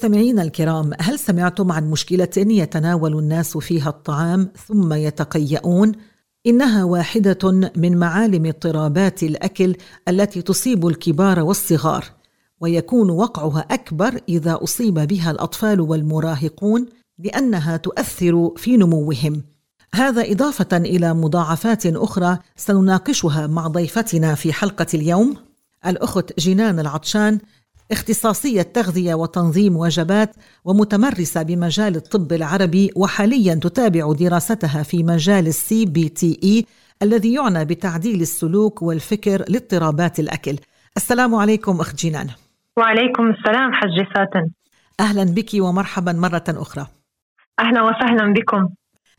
مستمعينا الكرام هل سمعتم عن مشكلة يتناول الناس فيها الطعام ثم يتقيؤون؟ إنها واحدة من معالم اضطرابات الأكل التي تصيب الكبار والصغار ويكون وقعها أكبر إذا أصيب بها الأطفال والمراهقون لأنها تؤثر في نموهم. هذا إضافة إلى مضاعفات أخرى سنناقشها مع ضيفتنا في حلقة اليوم الأخت جنان العطشان اختصاصية تغذية وتنظيم وجبات ومتمرسة بمجال الطب العربي وحاليا تتابع دراستها في مجال ال CBT-E الذي يعنى بتعديل السلوك والفكر لاضطرابات الأكل. السلام عليكم أخت جنان. وعليكم السلام حج فاتن. أهلا بك ومرحبا مرة أخرى. أهلا وسهلا بكم.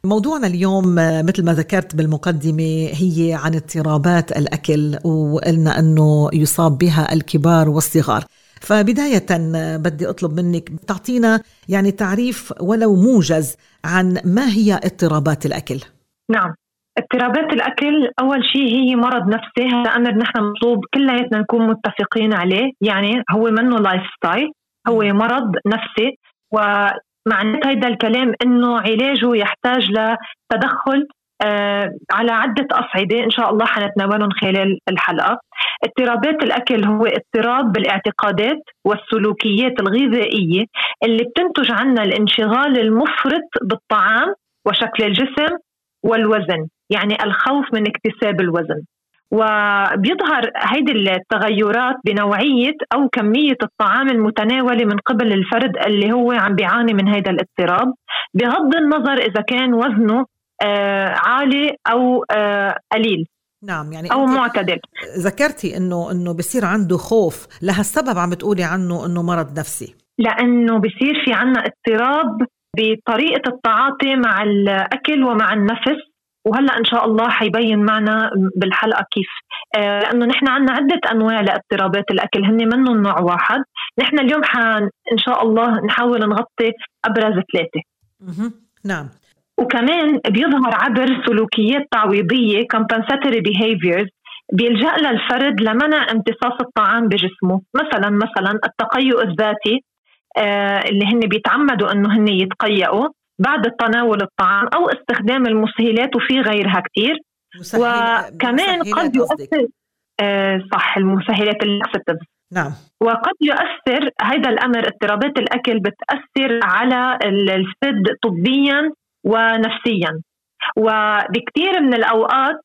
موضوعنا اليوم مثل ما ذكرت بالمقدمة هي عن اضطرابات الأكل وقلنا أنه يصاب بها الكبار والصغار. فبداية بدي أطلب منك تعطينا يعني تعريف ولو موجز عن ما هي اضطرابات الأكل. نعم. اضطرابات الأكل أول شيء هي مرض نفسي هذا أمر نحن مطلوب كلياتنا نكون متفقين عليه يعني هو منه lifestyle هو مرض نفسي ومعنى هذا الكلام إنه علاجه يحتاج لتدخل على عدة أصعدة إن شاء الله حنتناولهم خلال الحلقة. اضطرابات الأكل هو اضطراب بالاعتقادات والسلوكيات الغذائية اللي بتنتج عنا الانشغال المفرط بالطعام وشكل الجسم والوزن يعني الخوف من اكتساب الوزن. وبيظهر هيدي التغيرات بنوعية أو كمية الطعام المتناولة من قبل الفرد اللي هو عم بيعاني من هذا الاضطراب بغض النظر إذا كان وزنه آه عالي أو آه قليل نعم يعني أو معتدل. ذكرتي إنه إنه بصير عنده خوف. لهالسبب عم بتقولي عنه إنه مرض نفسي. لأنه بصير في عنا اضطراب بطريقة التعاطي مع الأكل ومع النفس وهلأ إن شاء الله حيبين معنا بالحلقة كيف. آه لأنه نحن عندنا عدة أنواع لاضطرابات الأكل هن منهم نوع واحد. نحن اليوم حن إن شاء الله نحاول نغطي أبرز ثلاثة. نعم. وكمان بيظهر عبر سلوكيات تعويضية compensatory behaviors بيلجأ للفرد لمنع امتصاص الطعام بجسمه. مثلا مثلا التقيؤ الذاتي آه اللي هن بيتعمدوا إنه هن يتقيأوا بعد تناول الطعام أو استخدام المسهلات وفي غيرها كثير وكمان قد يؤثر آه صح المسهلات اللاكستيف نعم. وقد يؤثر هذا الأمر اضطرابات الأكل بتأثر على الفرد طبيا ونفسيا. وبكثير من الأوقات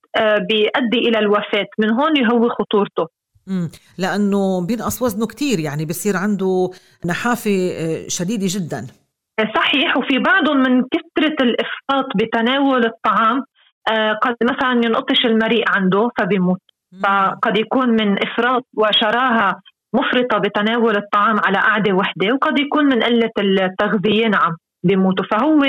بيؤدي إلى الوفاة. من هون هو خطورته. لأنه بينقص وزنه كثير يعني بصير عنده نحافة شديدة جدا. صحيح. وفي بعضهم من كثرة الافراط بتناول الطعام قد مثلا ينقطش المريء عنده فبيموت. فقد يكون من إفراط وشراهة مفرطة بتناول الطعام على قعدة وحدة وقد يكون من قلة التغذية. نعم. بيموتوا فهو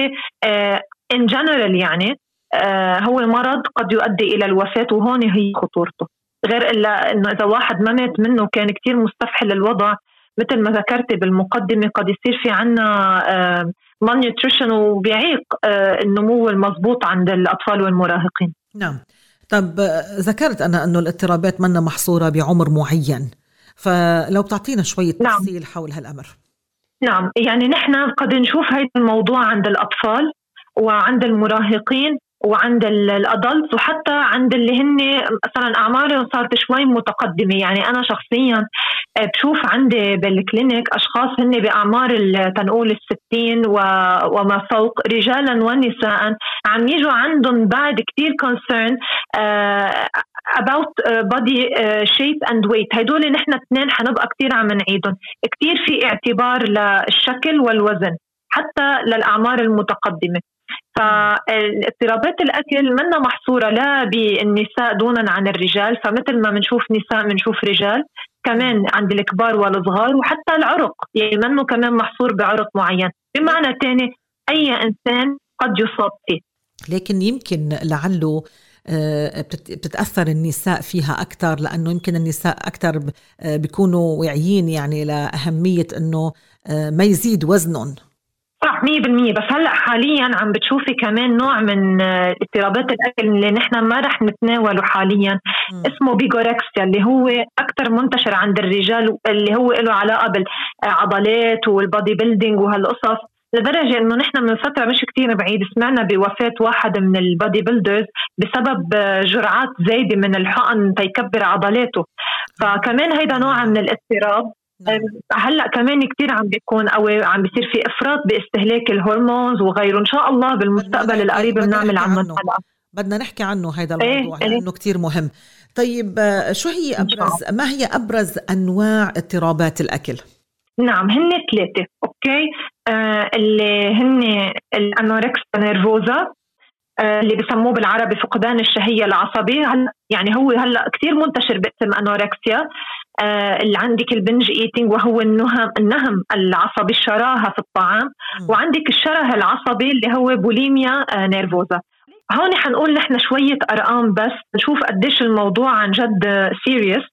ان جنرال يعني آه هو مرض قد يؤدي إلى الوفاة وهون هي خطورته. غير إلا إنه إذا واحد ما مات منه كان كثير مستفحل الوضع مثل ما ذكرتي بالمقدمة قد يصير في عنا آه malnutrition وبيعيق آه النمو المضبوط عند الأطفال والمراهقين. نعم. طب ذكرت أنا إنه الاضطرابات منا محصورة بعمر معين. فلو بتعطينا شوية تفصيل نعم. حول هالأمر. نعم يعني نحن قد نشوف هذا الموضوع عند الأطفال وعند المراهقين وعند الأدلت وحتى عند اللي هن مثلا أعمارهم صارت شوي متقدمة. يعني أنا شخصيا بشوف عندي بالكلينيك أشخاص هن بأعمار تنقول الستين وما فوق رجالا ونساء عم يجوا عندهم بعد كثير كونسيرن about body shape and weight. هدول نحن اثنين حنبقى كثير عم نعيدهم. كثير في اعتبار للشكل والوزن حتى للأعمار المتقدمة. فاضطرابات الأكل منا محصورة لا بالنساء دونا عن الرجال. فمثل ما بنشوف نساء بنشوف رجال كمان عند الكبار والصغار وحتى العرق. يعني منه كمان محصور بعرق معين. بمعنى ثاني أي إنسان قد يصاب فيه. لكن يمكن لعله بتتأثر النساء فيها أكثر لأنه يمكن النساء أكثر بيكونوا واعيين يعني لأهمية إنه ما يزيد وزنهم. صح 100% بس هلأ حاليا عم بتشوفي كمان نوع من آه، اضطرابات الأكل اللي نحن ما رح نتناوله حاليا. م. اسمه بيجوركسيا اللي هو أكثر منتشر عند الرجال اللي هو له علاقة بالعضلات وال bodybuilding وهالقصص. لدرجة إنه نحن من فترة مش كثير بعيد سمعنا بوفاة واحد من ال bodybuilders بسبب آه، جرعات زايدة من الحقن تيكبر عضلاته. فكمان هيدا نوع من الاضطراب. نعم. هلأ كمان كثير عم بيكون أو عم بيصير في إفراط باستهلاك ال hormones وغيره. إن شاء الله بالمستقبل القريب بنعمل عنه. حلقه بدنا نحكي عنه هذا إيه، الموضوع إيه. لأنه كثير مهم. طيب آه، شو هي ابرز ما هي أبرز أنواع اضطرابات الأكل؟ نعم هن ثلاثة أوكي؟ آه اللي هن ال anorexia nervosa آه اللي بسموه بالعربي فقدان الشهية العصبي. هلا يعني هو هلأ كثير منتشر باسم anorexia آه اللي عندك ال binge eating وهو النهم النهم العصبي الشراهة في الطعام. وعندك الشره العصبي اللي هو بوليميا آه nervosa. هون حنقول نحن شوية أرقام بس نشوف قديش الموضوع عن جد serious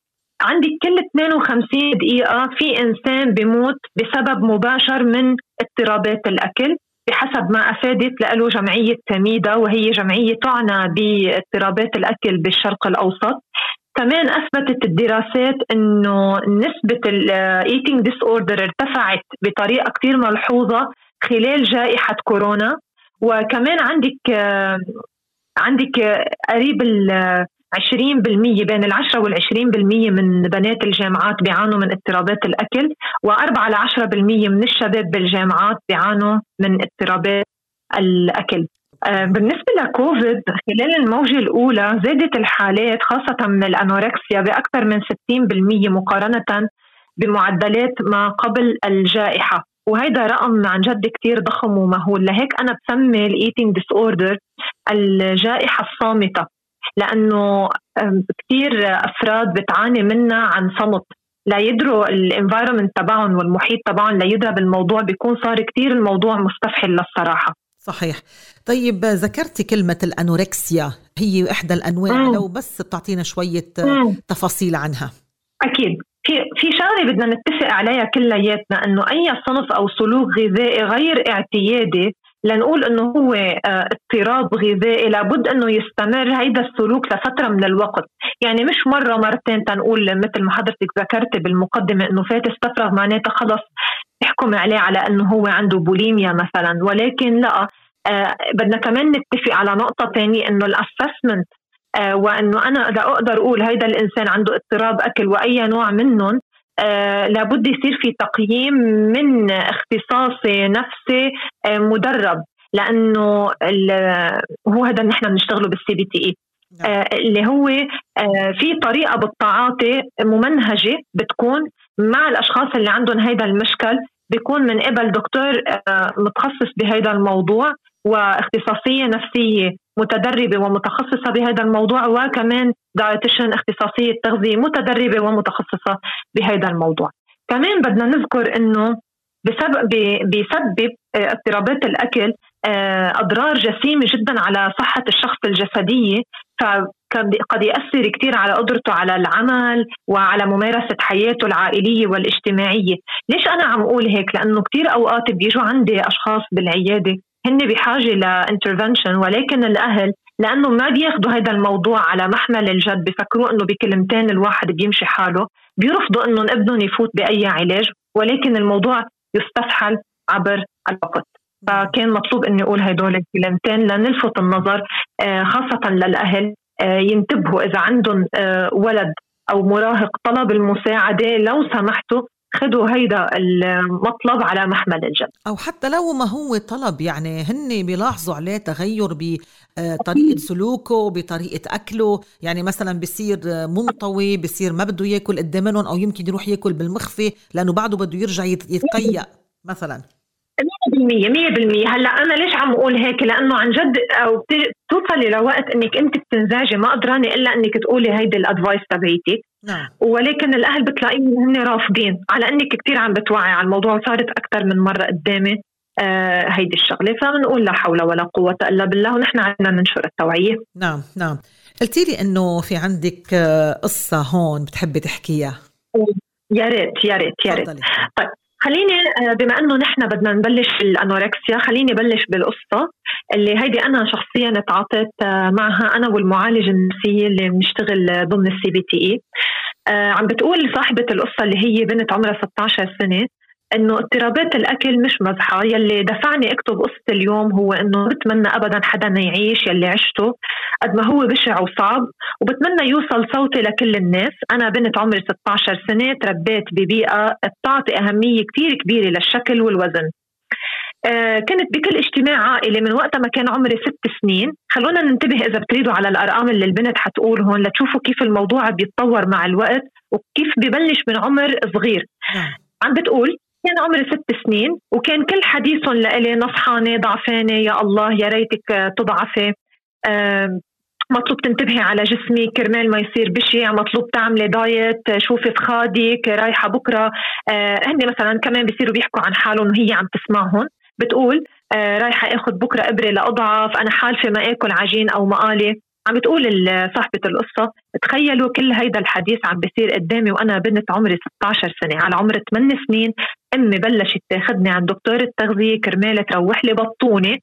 عندك كل 52 دقيقة في إنسان بيموت بسبب مباشر من اضطرابات الأكل بحسب ما أفادت له جمعية تميدا وهي جمعية تعنى باضطرابات الأكل بالشرق الأوسط. كمان أثبتت الدراسات إنه نسبة ال eating disorder ارتفعت بطريقة كثير ملحوظة خلال جائحة كورونا. وكمان عندك عندك قريب 20% بين العشرة والعشرين بالمية من بنات الجامعات بيعانوا من اضطرابات الأكل وأربعة لعشرة بالمية من الشباب بالجامعات بيعانوا من اضطرابات الأكل. آه، بالنسبة لكوفيد خلال الموجة الأولى زادت الحالات خاصة من الأنوركسيا بأكثر من 60% مقارنة بمعدلات ما قبل الجائحة. وهيدا رقم عن جد كتير ضخم ومهول. لهيك أنا بسمي ال eating disorder الجائحة الصامتة. لأنه كثير أفراد بتعاني منها عن صمت. لا يدروا ال environment تبعهم والمحيط تبعهم لا يدرى بالموضوع بيكون صار كثير الموضوع مستفحل للصراحة. صحيح. طيب ذكرتي كلمة ال anorexia هي إحدى الأنواع مم. لو بس بتعطينا شوية مم. تفاصيل عنها. أكيد. في في شغلة بدنا نتفق عليها كلياتنا إنه أي صنف أو سلوك غذائي غير اعتيادي لنقول إنه هو آه، اضطراب غذائي لابد إنه يستمر هيدا السلوك لفترة من الوقت، يعني مش مرة مرتين تنقول مثل ما حضرتك ذكرتي بالمقدمة إنه فات استفرغ معناتها خلص احكم عليه على إنه هو عنده بوليميا مثلا. ولكن لا آه بدنا كمان نتفق على نقطة ثانية إنه الأسسمنت آه وإنه أنا إذا أقدر أقول هيدا الإنسان عنده اضطراب أكل وأي نوع منهم آه لابد يصير في تقييم من اختصاصي نفسي آه مدرب لأنه هو هذا اللي نحن بنشتغله بال CBT-E آه اللي هو آه في طريقة بالتعاطي ممنهجة بتكون مع الأشخاص اللي عندهم هيدا المشكل بيكون من قبل دكتور متخصص بهذا الموضوع واختصاصية نفسية متدربة ومتخصصة بهذا الموضوع وكمان دايتيشن اختصاصية تغذية متدربة ومتخصصة بهذا الموضوع. كمان بدنا نذكر إنه بسبب بيسبب آه، اضطرابات الأكل آه، أضرار جسيمة جدا على صحة الشخص الجسدية فقد يأثر كثير على قدرته على العمل وعلى ممارسة حياته العائلية والاجتماعية. ليش أنا عم أقول هيك؟ لأنه كثير أوقات بيجوا عندي أشخاص بالعيادة هن بحاجة لانترفنشن ولكن الأهل لأنه ما بياخذوا هذا الموضوع على محمل الجد بفكروا إنه بكلمتين الواحد بيمشي حاله. بيرفضوا انه ابنهم يفوت بأي علاج ولكن الموضوع يستفحل عبر الوقت. فكان مطلوب إني أقول هدول الكلمتين لنلفت النظر آه، خاصة للأهل آه، ينتبهوا إذا عندهم آه، ولد أو مراهق طلب المساعدة. لو سمحتوا خذوا هيدا المطلب على محمل الجد أو حتى لو ما هو طلب يعني هن بيلاحظوا عليه تغير بطريقه سلوكه بطريقة أكله. يعني مثلا بصير منطوي بصير ما بده ياكل قدامهم أو يمكن يروح ياكل بالمخفي لأنه بعده بده يرجع يتقيأ مثلا. 100% 100% هلأ أنا ليش عم أقول هيك؟ لأنه عن جد أو توصلي لوقت إنك أنت بتنزعجي. ما قدرانة إلا إنك تقولي هيدي الأدفايس تبعيتك. نعم. ولكن الأهل بتلاقيهم هن رافضين. على إنك كثير عم بتوعي على الموضوع. صارت أكثر من مرة قدامي آه هيدي الشغلة. فبنقول لا حول ولا قوة إلا بالله ونحن عندنا ننشر التوعية. نعم نعم. قلتي لي إنه في عندك آه، قصة هون بتحبي تحكيها. يا ريت يا ريت يا ريت. طيب خليني آه، بما إنه نحن بدنا نبلش بالأنوركسيا خليني بلش بالقصة اللي هيدي أنا شخصيا تعاطيت آه، معها أنا والمعالجة النفسية اللي بنشتغل ضمن ال CBT-E عم بتقول صاحبة القصة اللي هي بنت عمرها 16 سنة إنه اضطرابات الأكل مش مزحة. يلي دفعني أكتب قصة اليوم هو إنه بتمنى ابدا حدا يعيش يلي عشته قد ما هو بشع وصعب وبتمنى يوصل صوتي لكل الناس. أنا بنت عمري 16 سنة تربيت ببيئة بتعطي أهمية كثير كبيرة للشكل والوزن. آه كنت بكل اجتماع عائلي من وقتها ما كان عمري ست سنين. خلونا ننتبه إذا بتريدوا على الأرقام اللي البنت حتقول هون لتشوفوا كيف الموضوع بيتطور مع الوقت وكيف ببلش من عمر صغير. نعم. عم بتقول كان عمري ست سنين وكان كل حديثهم لإلي نصحانة ضعفانة يا الله يا ريتك تضعفي. مطلوب تنتبهي على جسمك كرمال ما يصير بشع مطلوب تعملي دايت شوفي فخادك رايحة بكرة. آه، هن مثلا كمان بيصيروا بيحكوا عن حالهم وهي عم تسمعهم. بتقول آه، رايحة آخذ بكرة إبرة لأضعف أنا حالفة ما آكل عجين أو مقالي. عم بتقول صاحبة القصة تخيلوا كل هيدا الحديث عم بيصير قدامي وأنا بنت عمري 16 سنة على عمر 8 سنين أمي بلشت تاخذني عند دكتور التغذية كرمال تروح لي بطونة.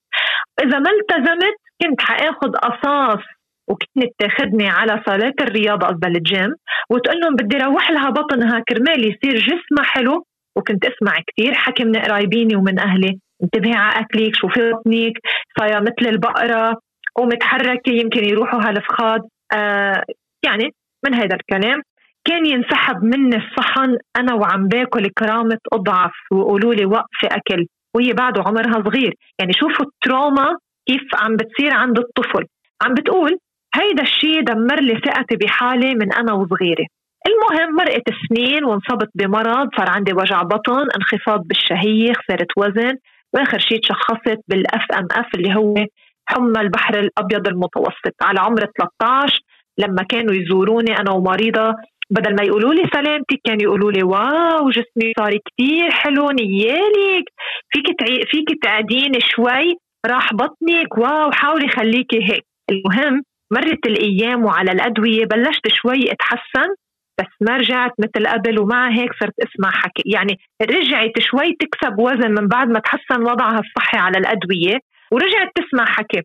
إذا ما التزمت كنت حآخذ قصاص وكانت تاخذني على صالات الرياضة قصدها الجيم وتقول لهم بدي روح لها بطنها كرمال يصير جسمها حلو. وكنت أسمع كثير حكي من قرايبيني ومن أهلي انتبهي على اكلك شوفي بطنك صايرة مثل البقرة. ومتحركة يمكن يروحوا هالفخاد آه يعني من هذا الكلام. كان ينسحب مني الصحن أنا وعم باكل كرامة أضعف ويقولوا لي وقفي أكل وهي بعده عمرها صغير. يعني شوفوا التروما كيف عم بتصير عند الطفل. عم بتقول هيدا الشيء دمر لي ثقتي بحالي من أنا وصغيرة. المهم مرقت سنين وانصبت بمرض صار عندي وجع بطن انخفاض بالشهية خسرت وزن وآخر شيء تشخصت بال FMF اللي هو حمى البحر الأبيض المتوسط على عمر 13 لما كانوا يزوروني أنا ومريضة. بدل ما يقولوا لي سلامتك كانوا يقولوا لي wow جسمي صار كتير حلو نيالك فيك تعي... فيك تعدين شوي راح بطنك wow حاولي خليكي هيك. المهم مرت الأيام وعلى الأدوية بلشت شوي أتحسن بس ما رجعت مثل قبل ومع هيك صرت أسمع حكي. يعني رجعت شوي تكسب وزن من بعد ما تحسن وضعها الصحي على الأدوية. ورجعت تسمع حكي.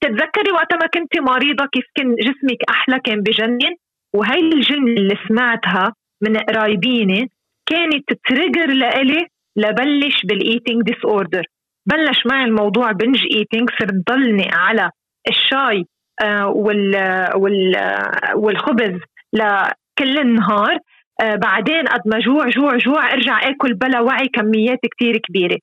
تتذكري وقت ما كنت مريضة كيف كان جسمك أحلى كان بجنن؟ وهي الجمل اللي سمعتها من قرايبيني كانت trigger لإلي لبلش بال eating disorder بلش معي الموضوع binge eating صرت ضلني على الشاي آه وال وال والخبز لكل النهار. آه بعدين قد ما جوع جوع جوع ارجع آكل بلا وعي كميات كتير كبيرة.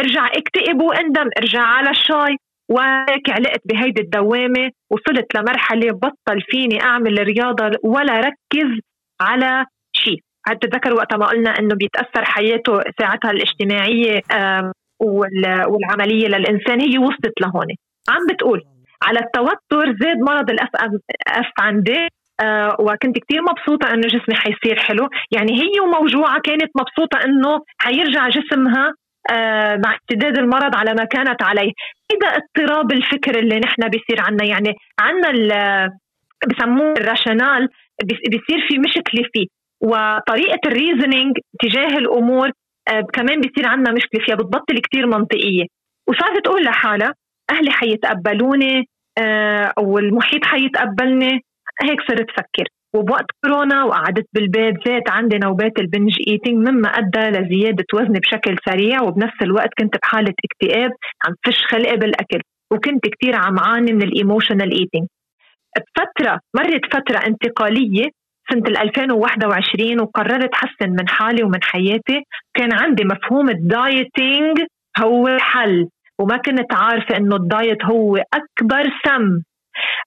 ارجع اكتئب واندم ارجع على الشاي. وهيك علقت بهيدي الدوامة وصلت لمرحلة بطل فيني أعمل رياضة ولا ركز على شيء تتذكر وقت ما قلنا إنه بيتأثر حياته ساعتها الاجتماعية والعملية للإنسان؟ هي وصلت لهون. عم بتقول على التوتر زاد مرض ال FMF عندي آه وكنت كتير مبسوطة إنه جسمي حيصير حلو. يعني هي وموجوعة كانت مبسوطة إنه حيرجع جسمها مع اشتداد المرض على ما كانت عليه. هذا اضطراب الفكر اللي نحن بيصير عنا يعني عنا بسموه ال rational بيصير في مشكلة فيه. وطريقة ال reasoning تجاه الأمور آه كمان بيصير عنا مشكلة فيها بتبطل كتير منطقية. وصارت تقول لحالها أهلي حيتقبلوني آه والمحيط حيتقبلني هيك صرت فكر وبوقت كورونا وقعدت بالبيت زاد عندي نوبات ال binge eating مما أدى لزيادة وزني بشكل سريع وبنفس الوقت كنت بحالة اكتئاب عم فش خلقي بالاكل وكنت كثير عم عاني من ال emotional eating بفترة مرت فترة انتقالية سنة 2021 وقررت حسن من حالي ومن حياتي. كان عندي مفهوم ال dieting هو حل وما كنت عارفة إنه ال diet هو أكبر سم.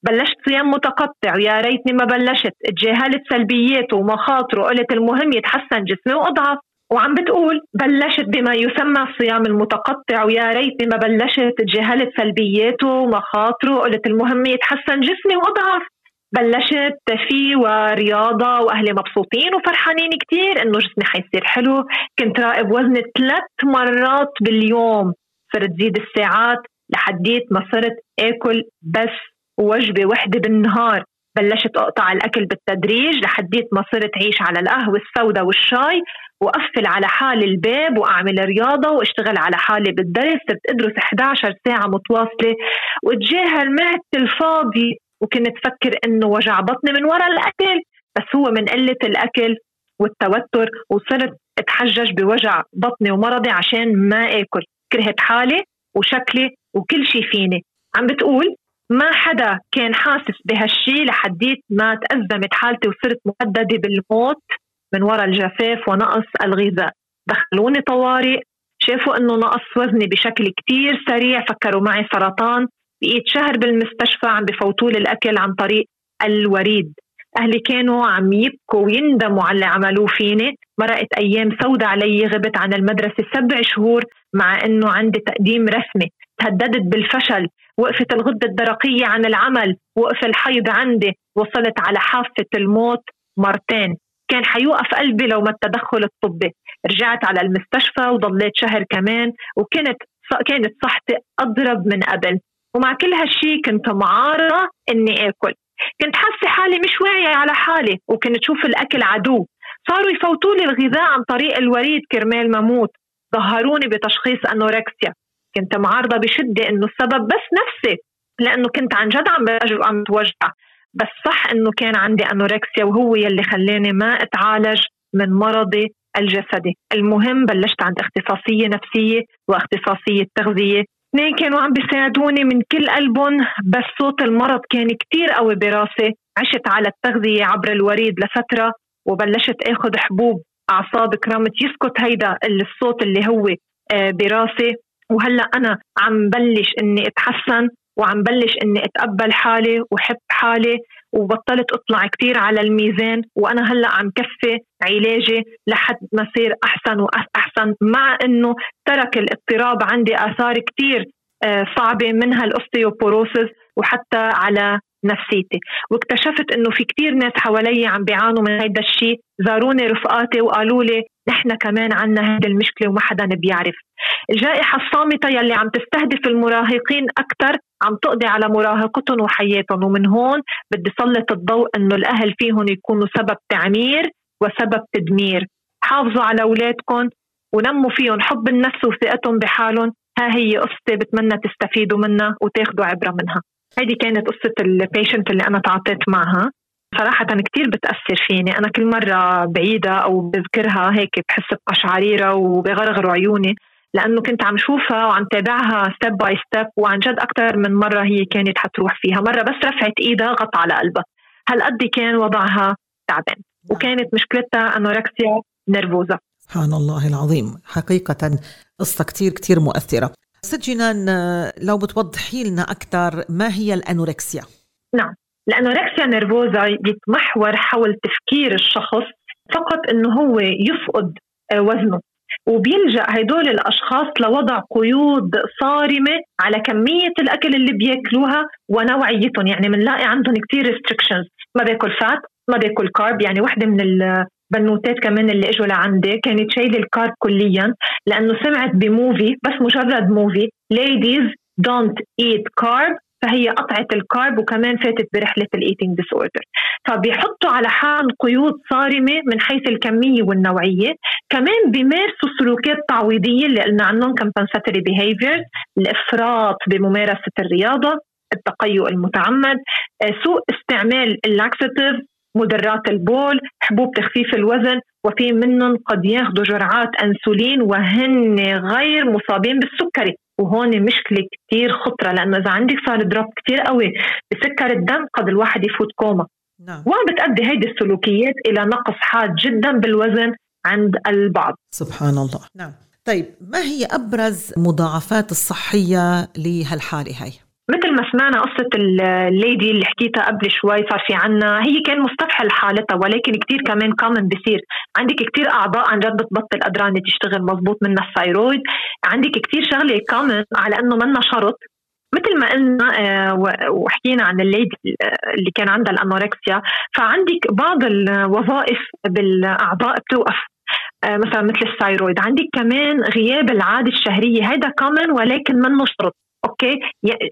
بلشت صيام متقطع ويا ريتني ما بلشت. تجاهلت سلبياته ومخاطره قلت المهم يتحسن جسمي وأضعف. وعم بتقول بلشت بما يسمى الصيام المتقطع ويا ريتني ما بلشت. تجاهلت سلبياته ومخاطره قلت المهم يتحسن جسمي وأضعف. بلشت في ورياضة وأهلي مبسوطين وفرحانين كتير إنه جسمي حيصير حلو. كنت راقب وزني ثلاث مرات باليوم. صرت زيد الساعات لحديت ما صرت آكل بس وجبة وحدة بالنهار بلشت أقطع الأكل بالتدريج لحديت ما صرت عيش على القهوة السوداء والشاي وأقفل على حالي الباب وأعمل رياضة وأشتغل على حالي بالدرس. صرت أدرس 11 ساعة متواصلة وأتجاهل معدتي الفاضي وكنت فكر إنه وجع بطني من وراء الأكل بس هو من قلة الأكل والتوتر وصرت أتحجج بوجع بطني ومرضي عشان ما آكل. كرهت حالي وشكلي وكل شيء فيني. عم بتقول ما حدا كان حاسس بهالشي لحديت ما تأزمت حالتي وصرت مهددة بالموت من وراء الجفاف ونقص الغذاء. دخلوني طوارئ شافوا إنه نقص وزني بشكل كتير سريع فكروا معي سرطان. بقيت شهر بالمستشفى عم بفوتوا لي الأكل عن طريق الوريد. أهلي كانوا عم يبكوا ويندموا على اللي عملوه فيني. مرقت أيام سوداء علي غبت عن المدرسة سبع شهور مع إنه عندي تقديم رسمي. تهددت بالفشل وقفت الغدة الدرقية عن العمل وقف الحيض عندي وصلت على حافة الموت مرتين. كان حيوقف قلبي لو ما التدخل الطبي. رجعت على المستشفى وضليت شهر كمان وكانت كانت صحتي أضرب من قبل. ومع كل هالشي كنت معارضة إني آكل. كنت حاسة حالي مش واعية على حالي وكنت شوف الأكل عدو. صاروا يفوتوا لي الغذاء عن طريق الوريد كرمال ما موت ظهروني بتشخيص أنوركسيا. كنت معارضة بشدة إنه السبب بس نفسي لأنه كنت عن جد عم عم بتوجع. بس صح إنه كان عندي أنوركسيا وهو يلي خلاني ما أتعالج من مرضي الجسدي. المهم بلشت عند اختصاصية نفسية واختصاصية تغذية. اثنين كانوا عم بيساعدوني من كل قلبهم بس صوت المرض كان كتير قوي براسي. عشت على التغذية عبر الوريد لفترة وبلشت آخذ حبوب أعصاب كرامت يسكت هيدا الصوت اللي هو آه، براسي. وهلأ أنا عم بلش إني أتحسن وعم بلش إني أتقبل حالي وحب حالي وبطلت أطلع كثير على الميزان وأنا هلأ عم كفي علاجي لحد ما صير أحسن واحسن مع إنه ترك الاضطراب عندي آثار كثير آه، صعبة منها الأوستيوبوروسيس وحتى على نفسيتي. واكتشفت إنه في كثير ناس حوالي عم بيعانوا من هيدا الشيء زاروني رفقاتي وقالوا لي نحن كمان عنا هذه المشكلة وما حدا بيعرف. الجائحة الصامتة يلي عم تستهدف المراهقين أكثر عم تقضي على مراهقتهم وحياتهم ومن هون بدي سلط الضوء إنه الأهل فيهم يكونوا سبب تعمير وسبب تدمير. حافظوا على أولادكم ونموا فيهم حب النفس وثقتهم بحالهم. ها هي قصتي بتمنى تستفيدوا منها وتاخذوا عبرة منها. هيدي كانت قصة البيشنت اللي أنا تعاطيت معها. صراحة كثير بتأثر فيني. أنا كل مرة بعيدها أو بذكرها هيك بحس بقشعريرة وبغرغر عيوني لأنه كنت عم شوفها وعم تابعها step by step وعن جد أكثر من مرة هي كانت حتروح فيها. مرة بس رفعت إيدها غطى على قلبها. هالقد كان وضعها تعبان. وكانت مشكلتها anorexia nervosa سبحان الله العظيم. حقيقة قصة كتير كتير مؤثرة. ست جنان لو بتوضحي لنا أكثر ما هي ال anorexia؟ نعم. ال anorexia nervosa يتمحور حول تفكير الشخص فقط أنه هو يفقد وزنه. وبيلجأ هدول الأشخاص لوضع قيود صارمة على كمية الأكل اللي بياكلوها ونوعيتهم. يعني بنلاقي عندهم كثير restrictions. ما بياكل fat ما بياكل carb يعني وحدة من البنوتات كمان اللي إجوا لعندي كانت شايلة ال carb كليا لأنه سمعت ب movie بس مجرد movie ladies don't eat carb. فهي قطعت ال carb وكمان فاتت برحلة ال eating disorder فبيحطوا على حالن قيود صارمة من حيث الكمية والنوعية. كمان بيمارسوا سلوكات تعويضية اللي قلنا عنهم compensatory behaviors الإفراط بممارسة الرياضة التقيؤ المتعمد آه، سوء استعمال ال laxative مدرات البول حبوب تخفيف الوزن وفي منهم قد ياخذوا جرعات أنسولين وهن غير مصابين بالسكري. وهون مشكلة كتير خطرة لأنه إذا عندك صار drop كتير قوي بسكر الدم قد الواحد يفوت كوما نعم. وعم بتأدي هيدي السلوكيات إلى نقص حاد جدا بالوزن عند البعض سبحان الله نعم طيب ما هي أبرز مضاعفات الصحية لهالحالة هاي؟ مثل ما سمعنا قصة ال lady اللي حكيتها قبل شوي صار في عنا. هي كان مستفحل حالتها ولكن كتير كمان common بصير. عندك كتير أعضاء عن جد بتبطل قدرانة تشتغل مزبوط منها ال thyroid عندك كتير شغلة common على أنه منا شرط. مثل ما قلنا آه، وحكينا عن ال lady اللي كان عندها ال anorexia. فعندك بعض الوظائف بالأعضاء بتوقف آه، مثلا مثل ال thyroid عندك كمان غياب العادة الشهرية. هذا common ولكن منه شرط. okay؟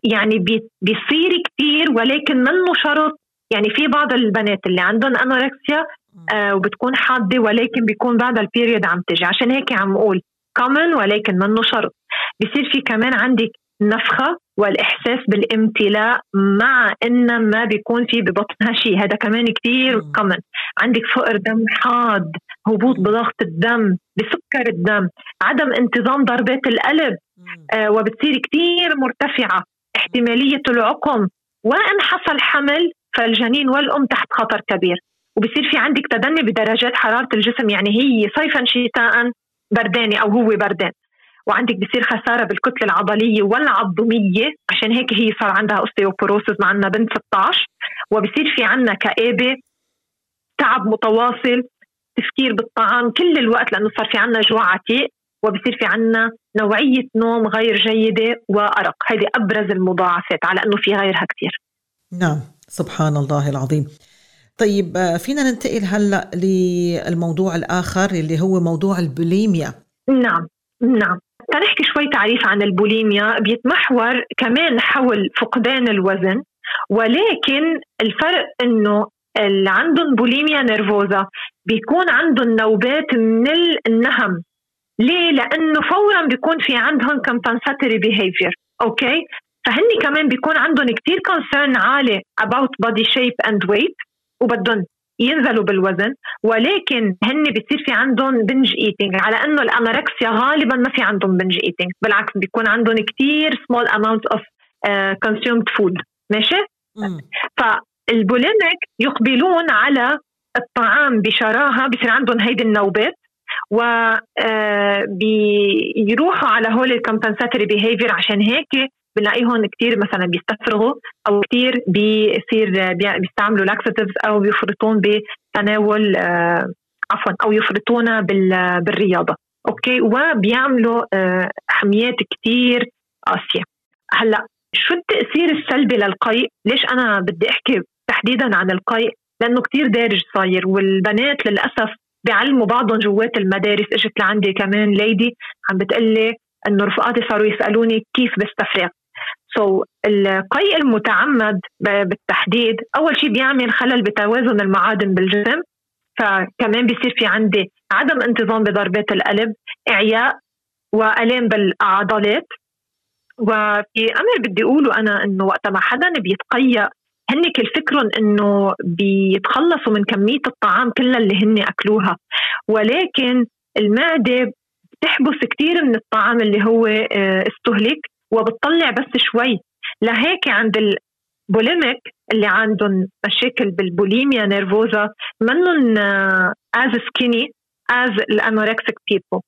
يعني بيصير كثير ولكن منه شرط. يعني في بعض البنات اللي عندهم anorexia آه وبتكون حادة ولكن بيكون بعد ال period عم تجي. عشان هيك عم أقول common ولكن منه شرط. بصير في كمان عندك نفخه والإحساس بالامتلاء مع ان ما بيكون في ببطنها شيء. هذا كمان كثير common عندك فقر دم حاد. هبوط بضغط الدم بسكر الدم عدم انتظام ضربات القلب آه وبتصير كثير مرتفعة. احتمالية العقم. وإن حصل حمل فالجنين والأم تحت خطر كبير. وبصير في عندك تدني بدرجات حرارة الجسم يعني هي صيفا شتاء بردانة أو هو بردان. وعندك بصير خسارة بالكتلة العضلية والعظميه عشان هيك هي صار عندها اوستيوبوروسيس مع عندنا بنت 16 وبصير في عندنا كآبة تعب متواصل تفكير بالطعام كل الوقت لأنه صار في عندنا جوع عتيق وبصير في عندنا نوعية نوم غير جيدة وأرق. هذه أبرز المضاعفات على أنه في غيرها كثير نعم سبحان الله العظيم. طيب آه، فينا ننتقل هلأ للموضوع الآخر اللي هو موضوع البوليميا. نعم نعم. تنحكي شوي تعريف عن البوليميا. بيتمحور كمان حول فقدان الوزن ولكن الفرق إنه اللي عندهم bulimia nervosa بيكون عندهم نوبات من النهم ليه؟ لأنه فورا بيكون في عندهم compensatory behavior أوكي؟ فهني كمان بيكون عندهم كتير concern عالي about body shape and weight وبدهم ينزلوا بالوزن ولكن هن بيصير في عندهم binge eating على إنه ال anorexia غالبا ما في عندهم binge eating بالعكس بيكون عندهم كتير small amount of consumed food ماشي؟ فال bulimic يقبلون على الطعام بشراهة بصير عندهم هيدي النوبات و آه، بيروحوا على هول ال compensatory behavior عشان هيك بنلاقيهم كثير مثلا بيستفرغوا أو كثير بيصير بيستعملوا laxatives أو بيفرطون بتناول آه، عفوا أو يفرطون بالرياضة. أوكي؟ وبيعملوا آه، حميات كثير قاسيه هلأ شو التأثير السلبي للقيء؟ ليش أنا بدي أحكي تحديدا عن القيء لأنه كثير دارج صاير والبنات للأسف بيعلموا بعضهم جوات المدارس. إجت لعندي كمان ليدي عم بتقلي إنه رفقاتي صاروا يسألوني كيف بستفرغ سو so, القيء المتعمد بالتحديد أول شيء بيعمل خلل بتوازن المعادن بالجسم. فكمان بيصير في عندي عدم انتظام بضربات القلب إعياء وألام بالعضلات. وفي أمر بدي أقوله أنا إنه وقت ما حدا بيتقيأ هن كل فكرهم انه بيتخلصوا من كمية الطعام كلها اللي هن أكلوها. ولكن المعدة بتحبس كثير من الطعام اللي هو آه، استهلك وبتطلع بس شوي. لهيك عند ال bulimic اللي عندهم مشاكل بال bulimia nervosa منهم as skinny as ال anorexic people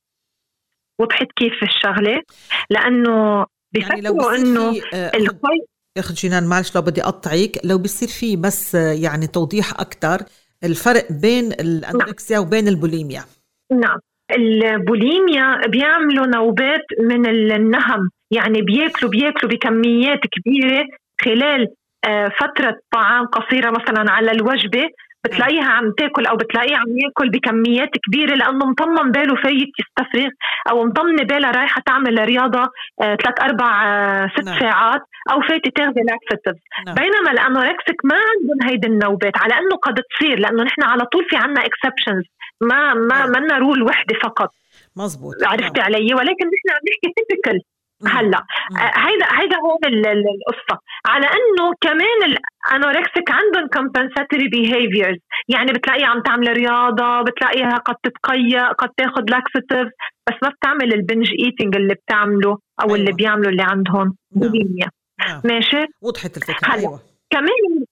وضحت كيف الشغلة؟ لأنه بفكروا يعني انه آه، القي اخت جينان معلش لو بدي أقطعك لو بصير في بس يعني توضيح أكثر الفرق بين ال anorexia نعم. وبين البوليميا نعم البوليميا بيعملوا نوبات من النهم يعني بياكلوا بياكلوا بكميات كبيرة خلال آه، فترة طعام قصيرة مثلا على الوجبة بتلاقيها عم تاكل أو بتلاقيه عم يأكل بكميات كبيرة لأنه مطمن باله فايت يستفرغ أو مطمنه بالها رايحة تعمل رياضة آه، ثلاث أربع آه، ست نعم. ساعات أو فايته تاخذي laxative نعم. بينما ال anorexic ما عندهم هيدي النوبات على إنه قد تصير لأنه نحن على طول في عنا exceptions ما ما نعم. منا rule وحدة فقط مزبوط عرفتي نعم. علي ولكن نحن عم نحكي typical هلا آه، هيدا هيدا هو القصة. على إنه كمان ال anorexic عندهم compensatory behaviors يعني بتلاقيها عم تعمل رياضة بتلاقيها قد تتقيأ قد تاخذ laxative بس ما بتعمل ال binge eating اللي بتعمله أو أيوة. اللي بيعملوا اللي عندهم. بوليميا نعم. ماشي؟ وضحت الفكرة. هلا أيوة. كمان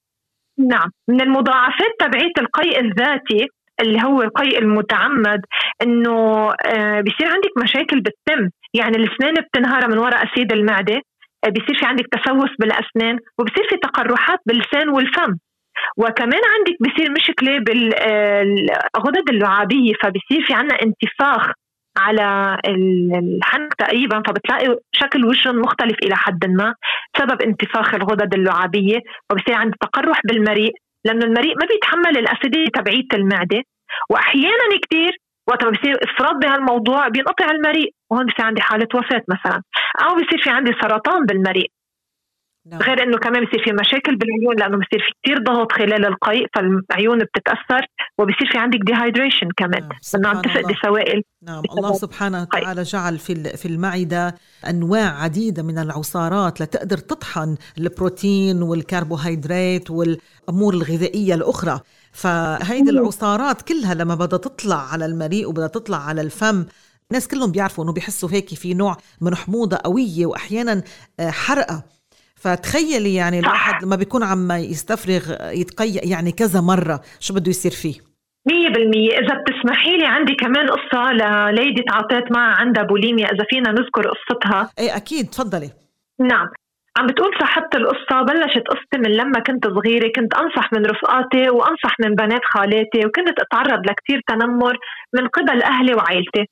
نعم من المضاعفات تبعية القيء الذاتي اللي هو القيء المتعمد إنه آه بيصير عندك مشاكل بالتم يعني الأسنان بتنهار من وراء أسيد المعدة آه بيصير في عندك تسوس بالأسنان وبصير في تقرحات باللسان والفم. وكمان عندك بصير مشكلة بالغدد آه، اللعابيه فبصير في عندنا انتفاخ على الحنك تقريبا فبتلاقي شكل وجههم مختلف إلى حد ما بسبب انتفاخ الغدد اللعابيه وبصير عندي تقرح بالمريء. لأنه المريء ما بيتحمل الأسيدية تبعية المعدة وأحيانا كثير وقت ما بصير إفراط بهالموضوع بينقطع المريء وهون بصير عندي حالة وفاة مثلا أو بصير في عندي سرطان بالمريء نعم. غير إنه كمان بصير في مشاكل بالعيون لأنه بصير في كثير ضغط خلال القيء فالعيون بتتأثر وبصير في عندك ديهايدريشن كمان. نعم. انه عم تفقدي سوائل. نعم الله سبحانه وتعالى جعل في في المعدة أنواع عديدة من العصارات لتقدر تطحن البروتين والكربوهيدرات والأمور الغذائية الأخرى. فهيدي العصارات كلها لما بدها تطلع على المريء وبدها تطلع على الفم الناس كلهم بيعرفوا إنه بيحسوا هيك في نوع من حموضة قوية واحيانا آه، حرقة. فتخيلي يعني الواحد لما بيكون عم يستفرغ يتقيأ يعني كذا مرة شو بده يصير فيه؟ مية بالمية. إذا بتسمحي لي عندي كمان قصة لليدي تعاطيت معها عندها بوليميا إذا فينا نذكر قصتها. إيه أكيد. تفضلي. نعم. عم بتقول صاحبة القصة بلشت قصتي من لما كنت صغيرة كنت أنصح من رفقاتي وأنصح من بنات خالاتي وكنت أتعرض لكتير تنمر من قبل أهلي وعائلتي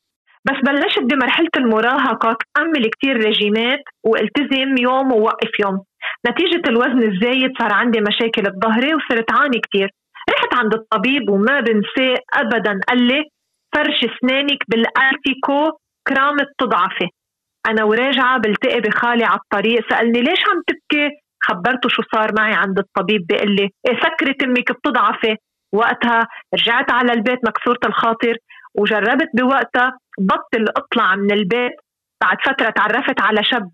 بس بلشت بمرحلة المراهقة أعمل كتير رجيمات والتزم يوم ووقف يوم. نتيجة الوزن الزايد صار عندي مشاكل بظهري وصرت عاني كتير. رحت عند الطبيب وما بنساه أبدا قال لي فرش أسنانك بالألتيكو كرامة تضعفي. أنا وراجعة بلتقي بخالي على الطريق سألني ليش عم تبكي؟ خبرته شو صار معي عند الطبيب بيقول لي إيه سكري تمك بتضعفي. وقتها رجعت على البيت مكسورة الخاطر وجربت بوقتها بطل اطلع من البيت بعد فترة تعرفت على شاب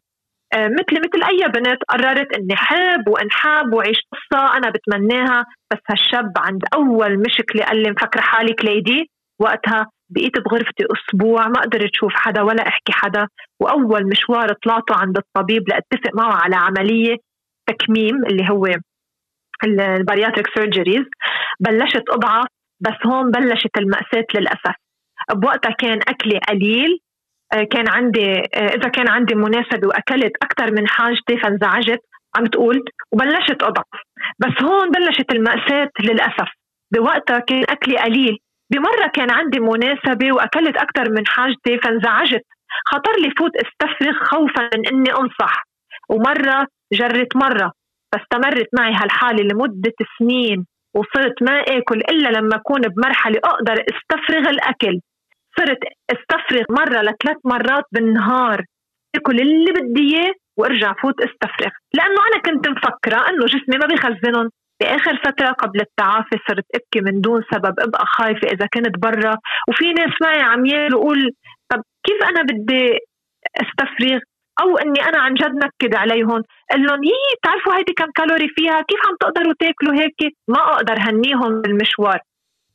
آه، مثلي مثل أي بنت قررت إني حب وإنحب وعيش قصة أنا بتمناها. بس هالشاب عند أول مشكله قال لي مفكره حالك ليدي وقتها بقيت بغرفتي أسبوع ما قدرت أشوف حدا ولا أحكي حدا. وأول مشوار طلعته عند الطبيب لأتفق معه على عملية تكميم اللي هو ال bariatric surgeries بلشت أضعف بس هون بلشت المأساة للأسف. بوقتها كان أكلي قليل. آه، كان عندي آه، إذا كان عندي مناسبة وأكلت أكثر من حاجتي فانزعجت عم تقول وبلشت أضعف. بس هون بلشت المأساة للأسف. بوقتها كان أكلي قليل. بمرة كان عندي مناسبة وأكلت أكثر من حاجتي فانزعجت خطر لي فوت استفرغ خوفا من إني أنصح. ومرة جرت مرة. فاستمرت معي هالحالة لمدة سنين. وصرت ما آكل إلا لما أكون بمرحلة أقدر استفرغ الأكل. صرت استفرغ مرة لثلاث مرات بالنهار آكل اللي بدي إياه وأرجع فوت استفرغ. لأنه أنا كنت مفكرة إنه جسمي ما بيخزنهم بآخر فترة قبل التعافي صرت أبكي من دون سبب أبقى خايفة إذا كنت برا. وفي ناس معي عم يقول طب كيف أنا بدي استفرغ؟ أو إني أنا عن جد نكد عليهم. قال لهم يي بتعرفوا هيدي كم كالوري فيها؟ كيف عم تقدروا تاكلوا هيك؟ ما أقدر هنيهم بالمشوار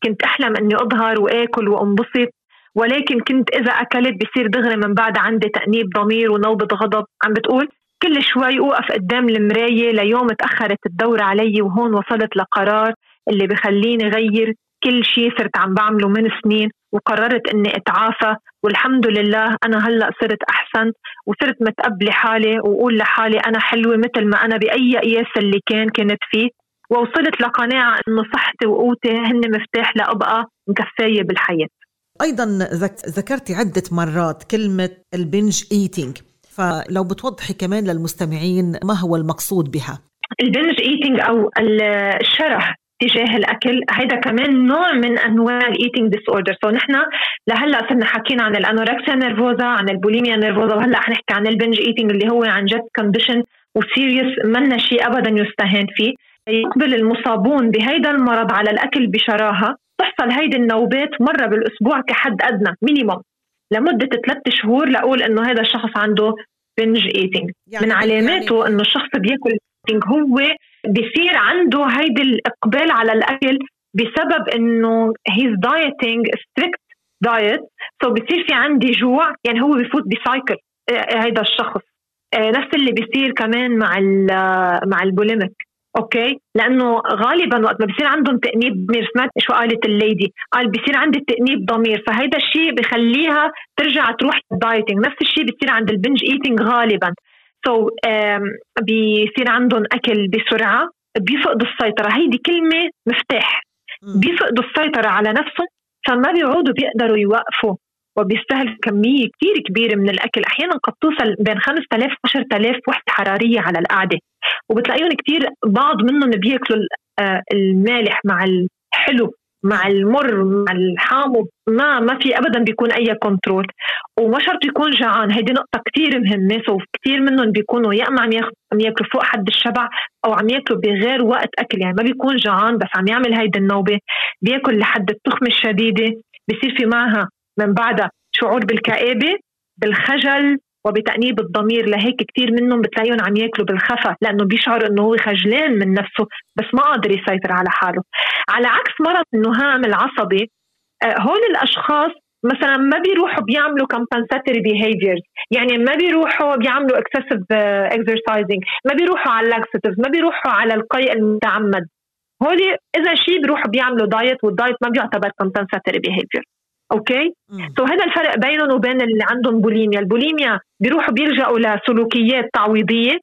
كنت أحلم إني أظهر وآكل وأنبسط. ولكن كنت إذا أكلت بصير دغري من بعد عندي تأنيب ضمير ونوبة غضب. عم بتقول كل شوي أوقف قدام المراية ليوم تأخرت الدورة علي وهون وصلت لقرار اللي بخليني غير كل شيء صرت عم بعمله من سنين وقررت إني أتعافى. والحمد لله أنا هلأ صرت أحسن وصرت متقبلة حالي وأقول لحالي أنا حلوة مثل ما أنا بأي قياس اللي كان كنت فيه. ووصلت لقناعة إنه صحتي وقوتي هن مفتاح لأبقى مكفايه بالحياة. أيضا ذكرتي عدة مرات كلمة البنج ايتينج فلو بتوضحي كمان للمستمعين ما هو المقصود بها؟ ال binge eating أو الشره تجاه الأكل هيدا كمان نوع من أنواع ال eating disorder so نحن لهلأ صرنا حكينا عن ال anorexia nervosa عن ال bulimia nervosa وهلأ حنحكي عن ال binge eating اللي هو عن جد condition و serious منا شيء ابدا يستهان فيه. يقبل المصابون بهيدا المرض على الأكل بشراهة. تحصل هيدي النوبات مرة بالأسبوع كحد أدنى minimum لمدة ثلاث شهور لأقول إنه هذا الشخص عنده binge eating يعني من علاماته يعني إنه الشخص بياكل هو بصير عنده هيدي الإقبال على الأكل بسبب إنه he's dieting strict diet so بصير في عندي جوع يعني هو بفوت ب cycle آه، هيدا الشخص. آه، نفس اللي بيصير كمان مع مع ال bulimic. أوكي؟ لأنه غالبا وقت ما بصير عندهم تأنيب ضمير سمعت شو قالت ال lady؟ قال بصير عندي تأنيب ضمير فهيدا الشيء بخليها ترجع تروح ال dieting نفس الشيء بصير عند ال binge eating غالبا. so, um, بيصير عندهم أكل بسرعة بيفقدوا السيطرة. هيدي كلمة مفتاح. بيفقدوا السيطرة على نفسهم فما بيعودوا بيقدروا يوقفوا. وبيستهلك كمية كتير كبيرة من الأكل. أحيانا قد توصل بين 5000 و 10000 وحدة حرارية على القعدة. وبتلاقيهم كتير بعض منهم بياكلوا آه، المالح مع الحلو مع المر مع الحامض. ما ما في ابدا بيكون أي control وما شرط يكون جعان. هيدي نقطة كثير مهمة. سو كثير منهم بيكونوا يا أما عم ياكلوا فوق حد الشبع أو عم ياكلوا بغير وقت أكل. يعني ما بيكون جعان بس عم يعمل هيدي النوبة. بياكل لحد التخمة الشديدة. بصير في معها من بعدها شعور بالكآبة بالخجل وبتأنيب الضمير. لهيك كثير منهم بتلاقيهم عم ياكلوا بالخفا لأنه بيشعر إنه هو خجلان من نفسه بس ما قادر يسيطر على حاله. على عكس مرض النهام العصبي آه، هول الأشخاص مثلا ما بيروحوا بيعملوا compensatory behaviors يعني ما بيروحوا بيعملوا excessive آه، exercising ما بيروحوا على laxatives ما بيروحوا على القيء المتعمد. هولي إذا شيء بيروحوا بيعملوا diet وال diet ما بيعتبر compensatory behavior. Okay؟ so هذا الفرق بينهم وبين اللي عندهم بوليميا. البوليميا بيروحوا بيلجأوا لسلوكيات تعويضية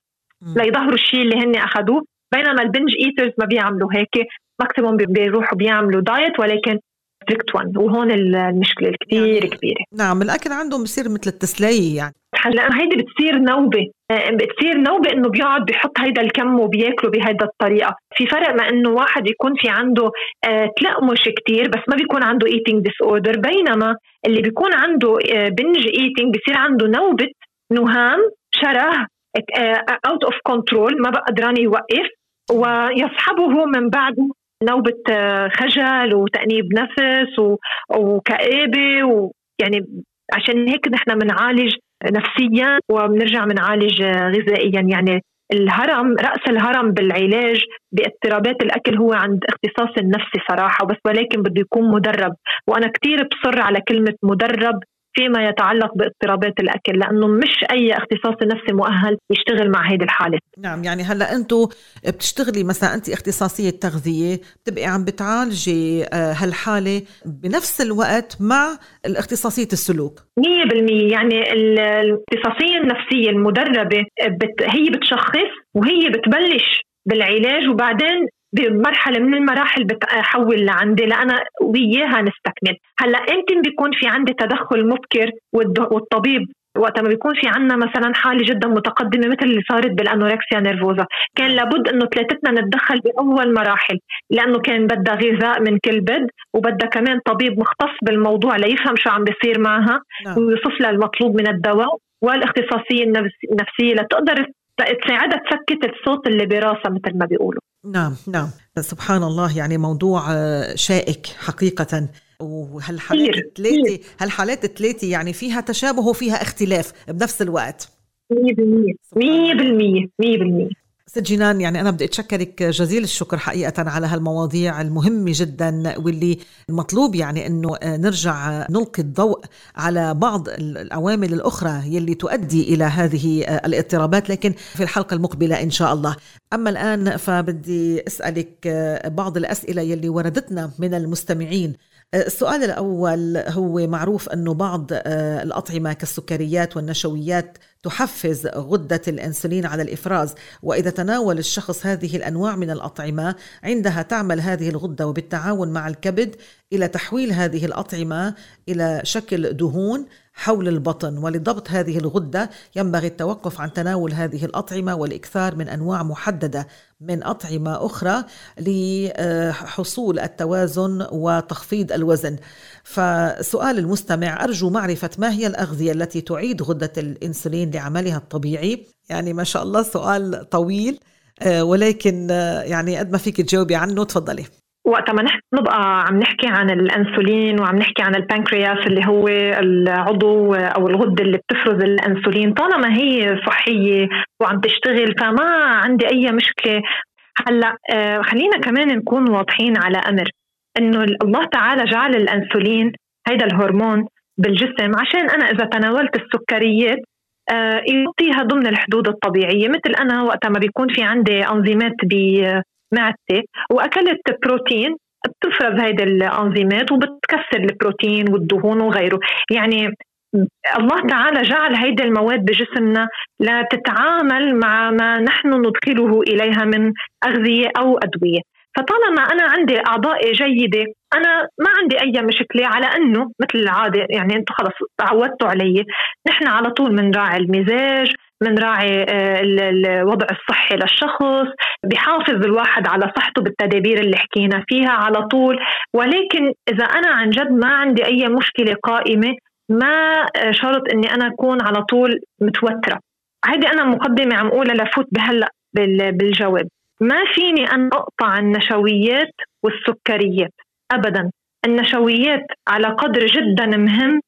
ليظهروا الشيء اللي هن أخذوه. بينما ال binge eaters ما بيعملوا هيك. maximum بيروحوا بيعملوا diet ولكن strict one وهون المشكلة الكثير يعني كبيرة. نعم الأكل عندهم بصير مثل التسلية يعني. هلا هيدي بتصير نوبة. آه، بتصير نوبة إنه بيقعد بيحط هيدا الكم وبياكله بهيدا الطريقة. في فرق ما إنه واحد يكون في عنده آه، تلقمش كتير بس ما بيكون عنده eating disorder بينما اللي بيكون عنده binge آه، eating بصير عنده نوبة نهام شره out of control ما بقى قدران يوقف ويصحبه من بعده نوبة خجل وتأنيب نفس وكآبة ويعني عشان هيك نحن بنعالج نفسيا وبنرجع بنعالج غذائيا. يعني الهرم رأس الهرم بالعلاج باضطرابات الأكل هو عند اختصاص النفسي صراحة بس ولكن بده يكون مدرب. وأنا كثير بصر على كلمة مدرب فيما يتعلق باضطرابات الأكل لأنه مش أي اختصاص نفسي مؤهل يشتغل مع هيدي الحالة. نعم يعني هلأ أنتم بتشتغلي مثلا أنت اختصاصية تغذية بتبقي عم بتعالجي آه، هالحالة بنفس الوقت مع الاختصاصية السلوك. 100% يعني الاختصاصية النفسية المدربة بت هي بتشخص وهي بتبلش بالعلاج وبعدين بمرحلة من المراحل بتحول لعندي لأنا وياها نستكمل. هلأ يمكن بيكون في عندي تدخل مبكر والطبيب؟ وقت ما بيكون في عنا مثلا حالة جدا متقدمة مثل اللي صارت بالأنوركسيا نيرفوزا. كان لابد إنه ثلاثتنا نتدخل بأول مراحل لأنه كان بدها غذاء من كل بد وبدها كمان طبيب مختص بالموضوع ليفهم شو عم بيصير معها نعم. ويوصف لها المطلوب من الدواء والاختصاصية النفسية لتقدر تساعدها تسكت الصوت اللي براسها مثل ما بيقولوا. نعم نعم. سبحان الله يعني موضوع آه، شائك حقيقة. وهالحالات الثلاثة هالحالات الثلاثة يعني فيها تشابه وفيها اختلاف بنفس الوقت؟ 100% 100% 100% ست جنان يعني أنا بدي أتشكرك جزيل الشكر حقيقة على هالمواضيع المهمة جدا واللي المطلوب يعني أنه نرجع نلقي الضوء على بعض العوامل الأخرى يلي تؤدي إلى هذه الاضطرابات لكن في الحلقة المقبلة إن شاء الله. أما الآن فبدي أسألك بعض الأسئلة يلي وردتنا من المستمعين. السؤال الأول هو معروف أنه بعض آه، الأطعمة كالسكريات والنشويات تحفز غدة الأنسولين على الإفراز وإذا تناول الشخص هذه الأنواع من الأطعمة عندها تعمل هذه الغدة وبالتعاون مع الكبد إلى تحويل هذه الأطعمة إلى شكل دهون حول البطن ولضبط هذه الغدة ينبغي التوقف عن تناول هذه الأطعمة والإكثار من أنواع محددة من أطعمة أخرى لحصول التوازن وتخفيض الوزن. فسؤال المستمع أرجو معرفة ما هي الأغذية التي تعيد غدة الإنسولين لعملها الطبيعي؟ يعني ما شاء الله سؤال طويل آه، ولكن آه، يعني قد ما فيك تجاوبي عنه تفضلي. وقت ما نحن نبقى عم نحكي عن الانسولين وعم نحكي عن البنكرياس اللي هو العضو أو الغدة اللي بتفرز الانسولين. طالما هي صحية وعم تشتغل فما عندي أي مشكلة. هلأ آه، خلينا كمان نكون واضحين على أمر إنه الله تعالى جعل الانسولين هيدا الهرمون بالجسم عشان أنا إذا تناولت السكريات آه، يعطيها ضمن الحدود الطبيعية. مثل أنا وقت ما بيكون في عندي أنظمات معدتي وأكلت بروتين بتفرز هيدي الأنزيمات وبتكسر البروتين والدهون وغيره. يعني الله تعالى جعل هيدي المواد بجسمنا لتتعامل مع ما نحن ندخله إليها من أغذية أو أدوية. فطالما أنا عندي اعضائي جيدة أنا ما عندي أي مشكلة على أنه مثل العادة يعني أنتم خلص تعودتوا علي نحن على طول بنراعي المزاج بنراعي آه، الوضع الصحي للشخص بحافظ الواحد على صحته بالتدابير اللي حكينا فيها على طول. ولكن إذا أنا عن جد ما عندي أي مشكلة قائمة ما آه، شرط إني أنا أكون على طول متوترة. هيدي أنا مقدمة عم أقولها لفوت بهلأ بالجواب. ما فيني أن أقطع النشويات والسكريات. أبدا النشويات على قدر جدا مهم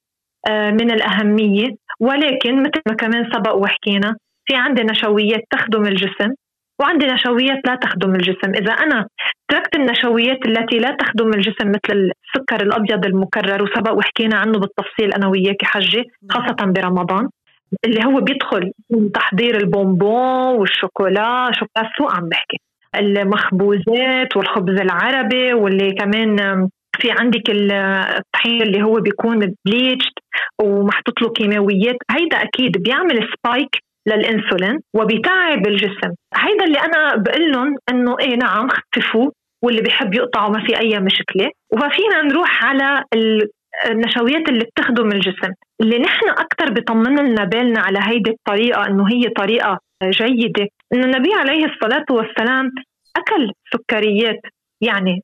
آه، من الأهمية. ولكن مثل ما كمان سبق وحكينا في عندي نشويات تخدم الجسم وعندي نشويات لا تخدم الجسم. إذا أنا تركت النشويات التي لا تخدم الجسم مثل السكر الأبيض المكرر وسبق وحكينا عنه بالتفصيل أنا وياك حجي خاصة برمضان اللي هو بيدخل من تحضير البونبون والشوكولا شوكولا سوق عم بحكي. المخبوزات والخبز العربي واللي كمان في عندك الطحين اللي هو بيكون bleached ومحطوط له كيماويات. هيدا أكيد بيعمل spike للإنسولين وبيتعب الجسم. هيدا اللي أنا بقول لهم إنه إيه نعم خففوه واللي بيحب يقطعه ما في أي مشكلة. وفينا نروح على النشويات اللي بتخدم الجسم اللي نحن أكثر بيطمن لنا بالنا على هيدي الطريقة إنه هي طريقة جيدة إنه النبي عليه الصلاة والسلام أكل سكريات. يعني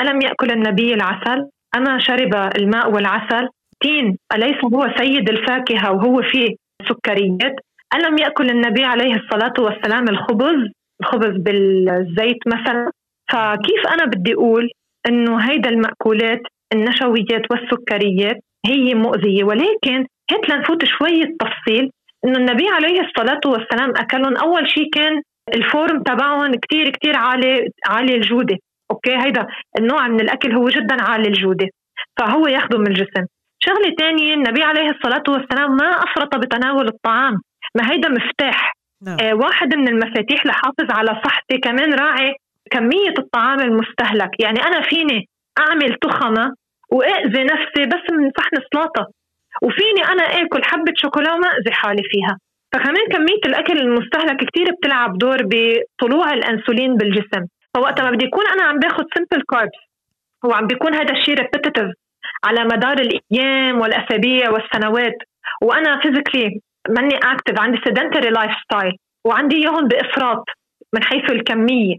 ألم يأكل النبي العسل؟ أما شرب الماء والعسل؟ تين أليس هو سيد الفاكهة وهو فيه سكريات؟ ألم يأكل النبي عليه الصلاة والسلام الخبز؟ الخبز بالزيت مثلا. فكيف أنا بدي أقول إنه هيدا المأكولات النشويات والسكريات هي مؤذية. ولكن هيك لنفوت شوية تفصيل إنه النبي عليه الصلاة والسلام أكلهم أول شيء كان الفورم تبعهم كتير كتير عالي عالي الجودة. أوكي؟ هيدا النوع من الأكل هو جدا عالي الجودة. فهو يخدم الجسم. شغلة ثانية النبي عليه الصلاة والسلام ما أفرط بتناول الطعام. ما هيدا مفتاح. نعم. آه واحد من المفاتيح لحافظ على صحتي كمان راعي كمية الطعام المستهلك. يعني أنا فيني أعمل تخمة وأذي نفسي بس من صحن سلطه وفيني أنا آكل حبة شوكولا وما أذي حالي فيها. فكمان كمية الأكل المستهلك كثير بتلعب دور بطلوع الأنسولين بالجسم. فوقت ما بدي يكون أنا عم باخذ simple carbs هو عم بيكون هذا الشيء repetitive على مدار الأيام والأسابيع والسنوات. وأنا physically ماني active عندي sedentary lifestyle وعندي إياهم بإفراط من حيث الكمية.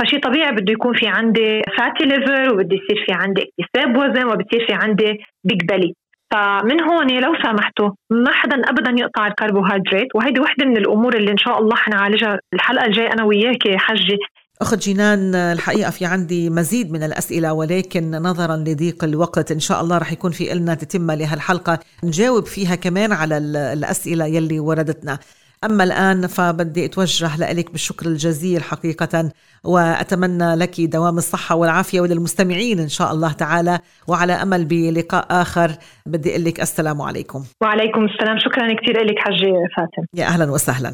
فشي طبيعي بده يكون في عندي fatty liver وبده يصير في عندي اكتساب وزن وبتصير في عندي big belly فمن هون لو سمحتوا ما حدا ابدا يقطع الكربوهيدرات وهيدي وحدة من الأمور اللي إن شاء الله حنعالجها الحلقة الجاية أنا وياك حجي. أخت جينان الحقيقة في عندي مزيد من الأسئلة ولكن نظرا لضيق الوقت إن شاء الله رح يكون في إلنا تتمة لهالحلقة. نجاوب فيها كمان على الأسئلة يلي وردتنا. أما الآن فبدي أتوجه لك بالشكر الجزيل حقيقة وأتمنى لك دوام الصحة والعافية وللمستمعين إن شاء الله تعالى وعلى أمل بلقاء آخر. بدي أقول لك السلام عليكم. وعليكم السلام. شكرا كثير لك حجة فاتن. يا أهلا وسهلا.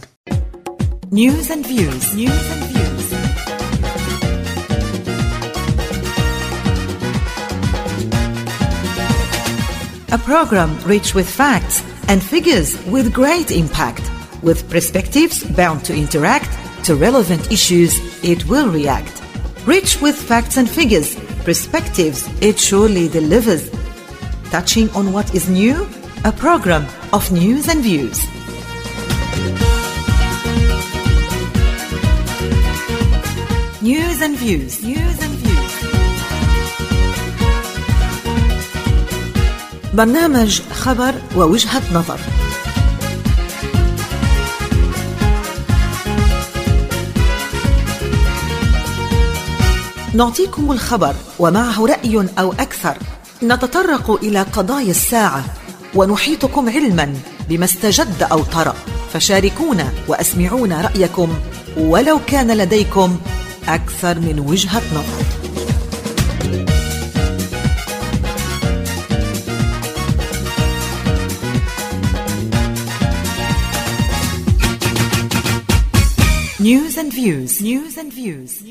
News and views. News and views. a program rich with facts and figures with great impact, with perspectives bound to interact to relevant issues it will react. Rich with facts and figures, perspectives it surely delivers. Touching on what is new, a program of news and views. News and views. News and برنامج خبر ووجهة نظر نعطيكم الخبر ومعه رأي أو أكثر نتطرق إلى قضايا الساعة ونحيطكم علما بما استجد أو طرأ فشاركونا وأسمعونا رأيكم ولو كان لديكم أكثر من وجهة نظر News and views. News and views.